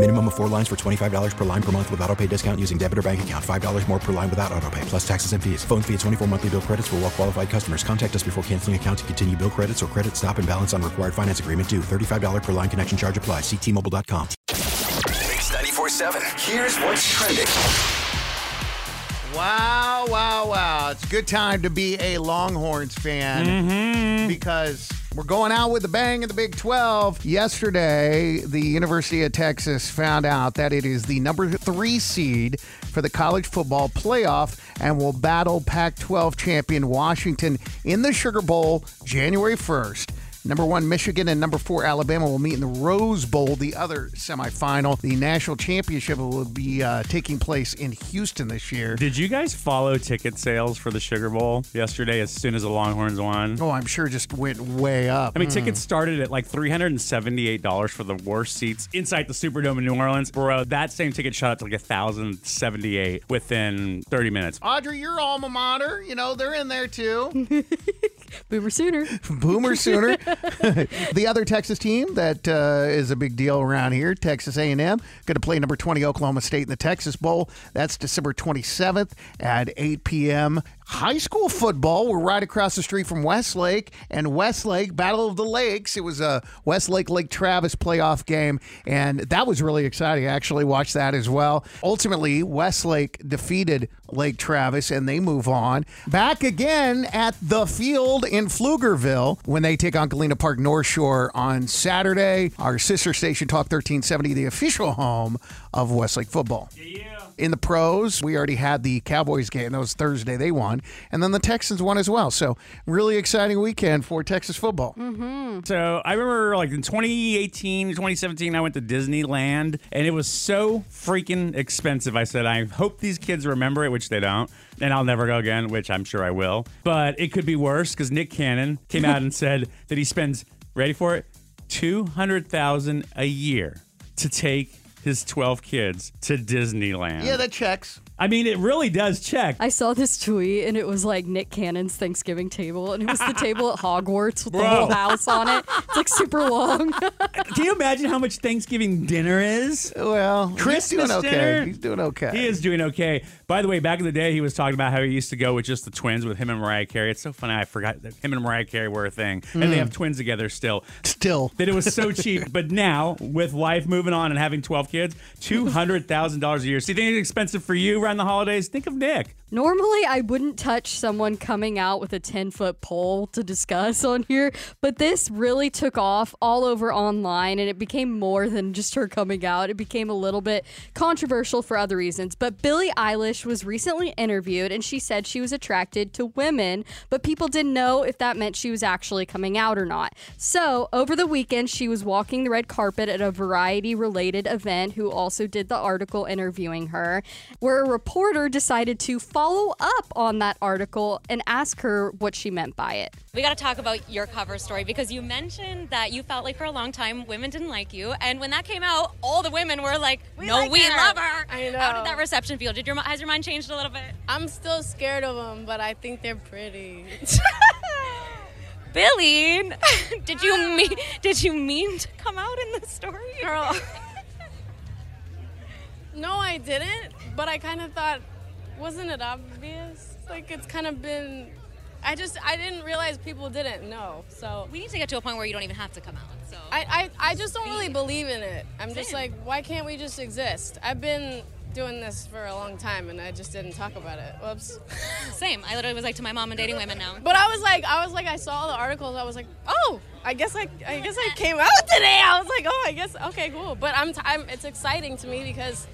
Minimum of four lines for $25 per line per month with auto pay discount using debit or bank account. $5 more per line without auto pay, plus taxes and fees. Phone fee at 24 monthly bill credits for all well qualified customers. Contact us before canceling account to continue bill credits or credit stop and balance on required finance agreement due. $35 per line connection charge applies. Ctmobile.com. Mix 94.7. Here's what's trending. Wow, wow, wow. It's a good time to be a Longhorns fan mm-hmm. because we're going out with a bang in the Big 12. Yesterday, the University of Texas found out that it is the number three seed for the college football playoff and will battle Pac 12 champion Washington in the Sugar Bowl January 1st. Number one, Michigan, and number four, Alabama will meet in the Rose Bowl, the other semifinal. The national championship will be uh, taking place in Houston this year. Did you guys follow ticket sales for the Sugar Bowl yesterday as soon as the Longhorns won? Oh, I'm sure just went way up. I mean, tickets started at like $378 for the worst seats inside the Superdome in New Orleans. Bro, that same ticket shot up to like 1078 within 30 minutes. Audrey, your alma mater, you know, they're in there too. Boomer Sooner. Boomer Sooner. the other Texas team that uh, is a big deal around here, Texas A&M, going to play number 20 Oklahoma State in the Texas Bowl. That's December 27th at 8 p.m. High school football, we're right across the street from Westlake and Westlake Battle of the Lakes. It was a Westlake Lake Travis playoff game, and that was really exciting. I actually watched that as well. Ultimately, Westlake defeated Lake Travis, and they move on. Back again at the field in Pflugerville when they take on Galena Park North Shore on Saturday. Our sister station, Talk 1370, the official home of Westlake football. In the pros, we already had the Cowboys game. That was Thursday. They won. And then the Texans won as well. So, really exciting weekend for Texas football. Mm-hmm. So I remember like in 2018, 2017, I went to Disneyland and it was so freaking expensive. I said, I hope these kids remember it, which they don't. And I'll never go again, which I'm sure I will. But it could be worse because Nick Cannon came out and said that he spends, ready for it, 200000 a year to take his 12 kids to Disneyland. Yeah, that checks. I mean, it really does check. I saw this tweet and it was like Nick Cannon's Thanksgiving table, and it was the table at Hogwarts with the whole house on it. It's like super long. Can you imagine how much Thanksgiving dinner is? Well, Christmas he's doing okay. dinner? He's doing okay. He is doing okay. By the way, back in the day, he was talking about how he used to go with just the twins with him and Mariah Carey. It's so funny. I forgot that him and Mariah Carey were a thing, and they mm. have twins together still. Still. That it was so cheap. But now, with life moving on and having 12 kids, $200,000 a year. So you think it's expensive for you around the holidays? Think of Nick. Normally, I wouldn't touch someone coming out with a 10 foot pole to discuss on here, but this really took off all over online and it became more than just her coming out. It became a little bit controversial for other reasons. But Billie Eilish was recently interviewed and she said she was attracted to women, but people didn't know if that meant she was actually coming out or not. So, over the weekend, she was walking the red carpet at a variety related event, who also did the article interviewing her, where a reporter decided to follow up on that article and ask her what she meant by it. We got to talk about your cover story because you mentioned that you felt like for a long time women didn't like you, and when that came out, all the women were like, "No, like we her." love her." I know. How did that reception feel? Did your has your mind changed a little bit? I'm still scared of them, but I think they're pretty. Billie, did you mean did you mean to come out in the story, Girl. no, I didn't, but I kind of thought, wasn't it obvious? Like it's kind of been. I just I didn't realize people didn't know. So We need to get to a point where you don't even have to come out. So I I, I just don't really believe in it. I'm just like, why can't we just exist? I've been doing this for a long time and I just didn't talk about it. Whoops. Same. I literally was like to my mom, I'm dating women now. But I was like, I was like, I saw the articles. I was like, oh, I guess I, I guess I came out today. I was like, oh, I guess okay, cool. But I'm, t- I'm it's exciting to me because,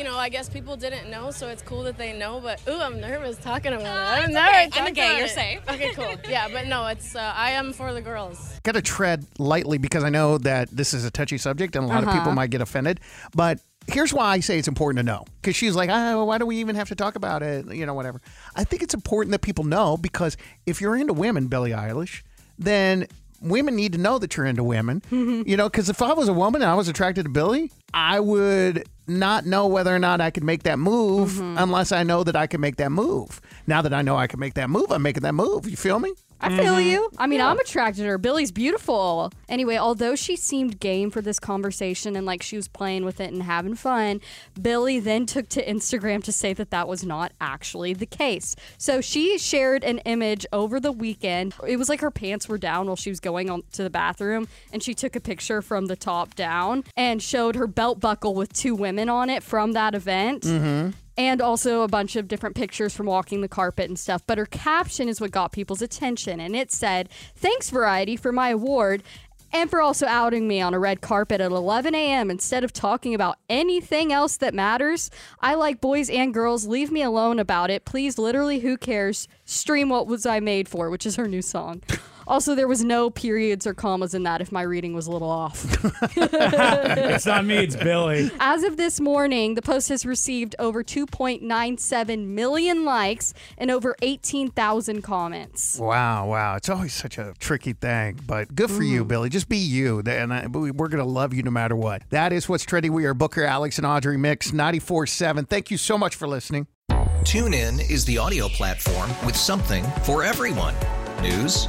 you know, I guess people didn't know, so it's cool that they know. But ooh, I'm nervous talking about it. I'm it's nervous. okay. I'm a gay, you're it. safe. Okay, cool. Yeah, but no, it's uh, I am for the girls. Got to tread lightly because I know that this is a touchy subject and a lot of people Uh-huh. might get offended. But here's why I say it's important to know because she's like, oh, why do we even have to talk about it? You know, whatever. I think it's important that people know because if you're into women, Billie Eilish, then women need to know that you're into women. Mm-hmm. You know, because if I was a woman and I was attracted to Billie, I would not know whether or not I could make that move mm-hmm. unless I know that I can make that move. Now that I know I can make that move, I'm making that move. You feel me? I feel you. I mean, I'm attracted to her. Billie's beautiful. Anyway, although she seemed game for this conversation and like she was playing with it and having fun, Billie then took to Instagram to say that that was not actually the case. So she shared an image over the weekend. It was like her pants were down while she was going on to the bathroom, and she took a picture from the top down and showed her belt buckle with two women on it from that event Mm-hmm. And also a bunch of different pictures from walking the carpet and stuff. But her caption is what got people's attention, and it said, "Thanks Variety for my award." And for also outing me on a red carpet at 11 a.m. instead of talking about anything else that matters. I like boys and girls. Leave me alone about it. Please, literally, who cares? Stream What Was I Made For, which is her new song. Also, there was no periods or commas in that if my reading was a little off. it's not me, it's Billie. As of this morning, the post has received over 2.97 million likes and over 18,000 comments. Wow, wow. It's always such a tricky thing, but good for you, mm. Billie. Just be you. And I, we- we're going to love you no matter what. That is what's trending. We are Booker, Alex, and Audrey Mix 94 7. Thank you so much for listening. TuneIn is the audio platform with something for everyone. News,